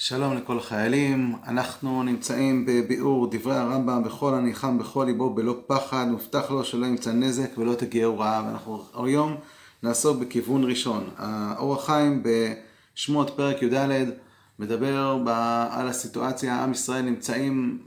שלום לכל החיילים, אנחנו נמצאים בביאור דברי הרמב"ם בכל הניחם בכל ליבו בלא פחד, מובטח לו שלא ימצא נזק ולא תגיעו רעה ואנחנו היום נעסוק בכיוון ראשון. האור החיים בשמות פרק י"ד מדבר על הסיטואציה, עם ישראל נמצאים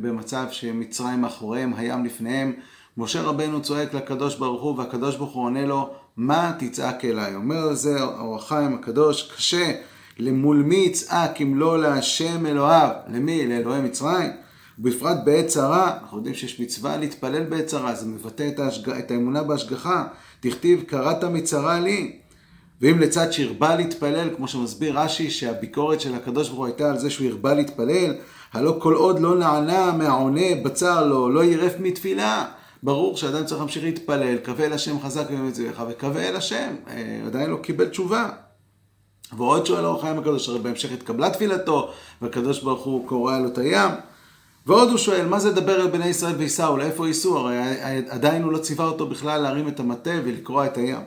במצב שמצרים מאחוריהם, הים לפניהם, משה רבנו צועק לקדוש ברוך הוא והקדוש ברוך הוא עונה לו מה תצעק אליי? אומר על זה האור החיים הקדוש, קשה למול מי יצעק אם לא להשם אלוהיו? למי? לאלוהי מצרים? ובפרט בעת צרה, אנחנו יודעים שיש מצווה להתפלל בעת צרה, זה מבטא את, ההשג... את האמונה בהשגחה. תכתיב, קראת מצרה לי. ואם לצד שהרבה להתפלל, כמו שמסביר רש"י, שהביקורת של הקדוש ברוך הוא הייתה על זה שהוא הרבה להתפלל, הלא כל עוד לא נענה מהעונה בצר לו, לא ירף מתפילה. ברור שאדם צריך להמשיך להתפלל, קווה אל השם חזק ומצליח, וקווה אל השם, עדיין לא קיבל תשובה. ועוד שואל אור החיים הקדוש, הרי בהמשך התקבלה תפילתו, והקדוש ברוך הוא קורע לו את הים. ועוד הוא שואל, מה זה לדבר על בני ישראל וייסעו? לאיפה ייסעו? הרי עדיין הוא לא ציווה אותו בכלל להרים את המטה ולקרוע את הים.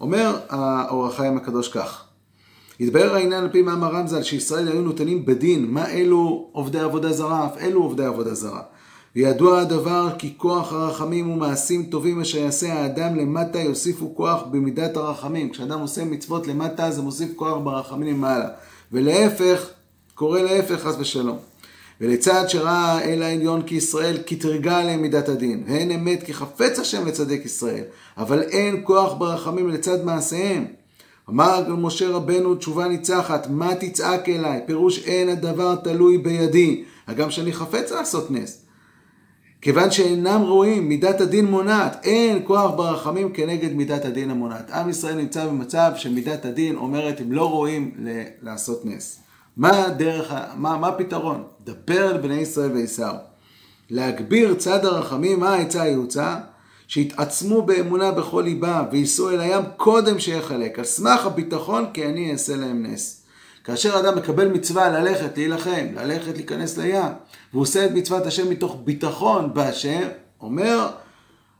אומר האור החיים הקדוש כך, התבהר העניין על פי מאמר רמזל שישראל היו נותנים בדין מה אלו עובדי עבודה זרה, אף אלו עובדי עבודה זרה. וידוע הדבר כי כוח הרחמים ומעשים טובים אשר יעשה האדם למטה יוסיפו כוח במידת הרחמים. כשאדם עושה מצוות למטה זה מוסיף כוח ברחמים למעלה. ולהפך, קורה להפך חס ושלום. ולצד שראה אל העליון כי ישראל קטרגה עליהם מידת הדין, והן אמת כי חפץ השם לצדק ישראל, אבל אין כוח ברחמים לצד מעשיהם. אמר משה רבנו תשובה ניצחת, מה תצעק אליי? פירוש אין הדבר תלוי בידי, הגם שאני חפץ לעשות נס. כיוון שאינם רואים, מידת הדין מונעת, אין כוח ברחמים כנגד מידת הדין המונעת. עם ישראל נמצא במצב שמידת הדין אומרת, הם לא רואים ל- לעשות נס. מה הדרך, מה, מה הפתרון? דבר אל בני ישראל ויסעו. להגביר צד הרחמים, מה העצה היעוצה? שיתעצמו באמונה בכל ליבה וייסעו אל הים קודם שיחלק, על סמך הביטחון כי אני אעשה להם נס. כאשר אדם מקבל מצווה ללכת, להילחם, ללכת להיכנס לים, והוא עושה את מצוות השם מתוך ביטחון בהשם, אומר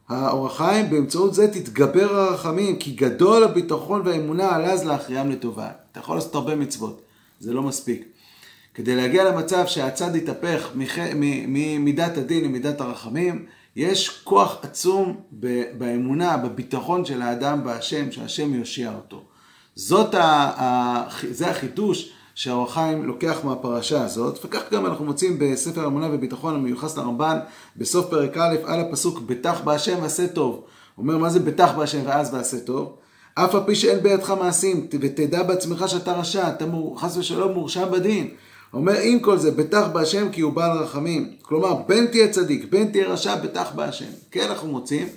האור החיים, באמצעות זה תתגבר הרחמים, כי גדול הביטחון והאמונה על אז להכריעם לטובה. אתה יכול לעשות הרבה מצוות, זה לא מספיק. כדי להגיע למצב שהצד יתהפך ממידת הדין למידת הרחמים, יש כוח עצום באמונה, בביטחון של האדם בהשם, שהשם יושיע אותו. זאת ה, ה, זה החידוש שהאור החיים לוקח מהפרשה הזאת, וכך גם אנחנו מוצאים בספר אמונה וביטחון המיוחס לרמב"ן, בסוף פרק א', על הפסוק בטח בהשם ועשה טוב. אומר, מה זה בטח בהשם ואז ועשה טוב? אף על פי שאין בידך מעשים, ותדע בעצמך שאתה רשע, אתה מור, חס ושלום מורשע בדין. אומר, עם כל זה, בטח בהשם כי הוא בעל רחמים. כלומר, בין תהיה צדיק, בין תהיה רשע, בטח בהשם. כן, אנחנו מוצאים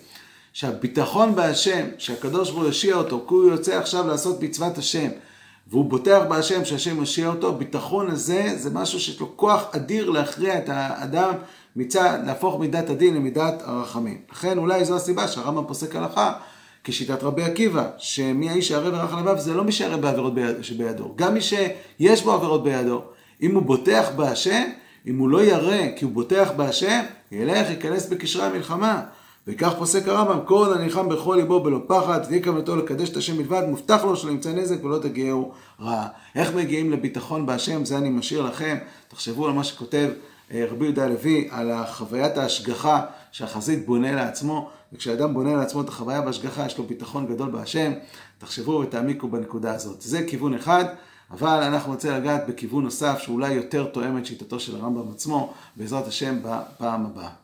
שהביטחון בהשם, שהקדוש ברוך הוא יושיע אותו, כי הוא יוצא עכשיו לעשות מצוות השם, והוא בוטח בהשם שהשם יושיע אותו, הביטחון הזה זה משהו שיש לו כוח אדיר להכריע את האדם מצד, להפוך מידת הדין למידת הרחמים. לכן אולי זו הסיבה שהרמב"ם פוסק הלכה כשיטת רבי עקיבא, שמי האיש שירא ורח לבב זה לא מי שירא בעבירות שבידו, גם מי שיש בו עבירות בידו, אם הוא בוטח בהשם, אם הוא לא ירא כי הוא בוטח בהשם, ילך, ייכנס בקשרי המלחמה. וכך פוסק הרמב"ם, כל הנלחם בכל ליבו בלא פחד, תהיה כוונתו לקדש את השם בלבד, מובטח לו שלא ימצא נזק ולא תגיעו רע. איך מגיעים לביטחון בהשם? זה אני משאיר לכם. תחשבו על מה שכותב רבי יהודה הלוי, על חוויית ההשגחה שהחזית בונה לעצמו, וכשאדם בונה לעצמו את החוויה בהשגחה, יש לו ביטחון גדול בהשם. תחשבו ותעמיקו בנקודה הזאת. זה כיוון אחד. אבל אנחנו רוצה לגעת בכיוון נוסף שאולי יותר תואם את שיטתו של הרמב"ם עצמו, בעזרת השם בפעם הבאה.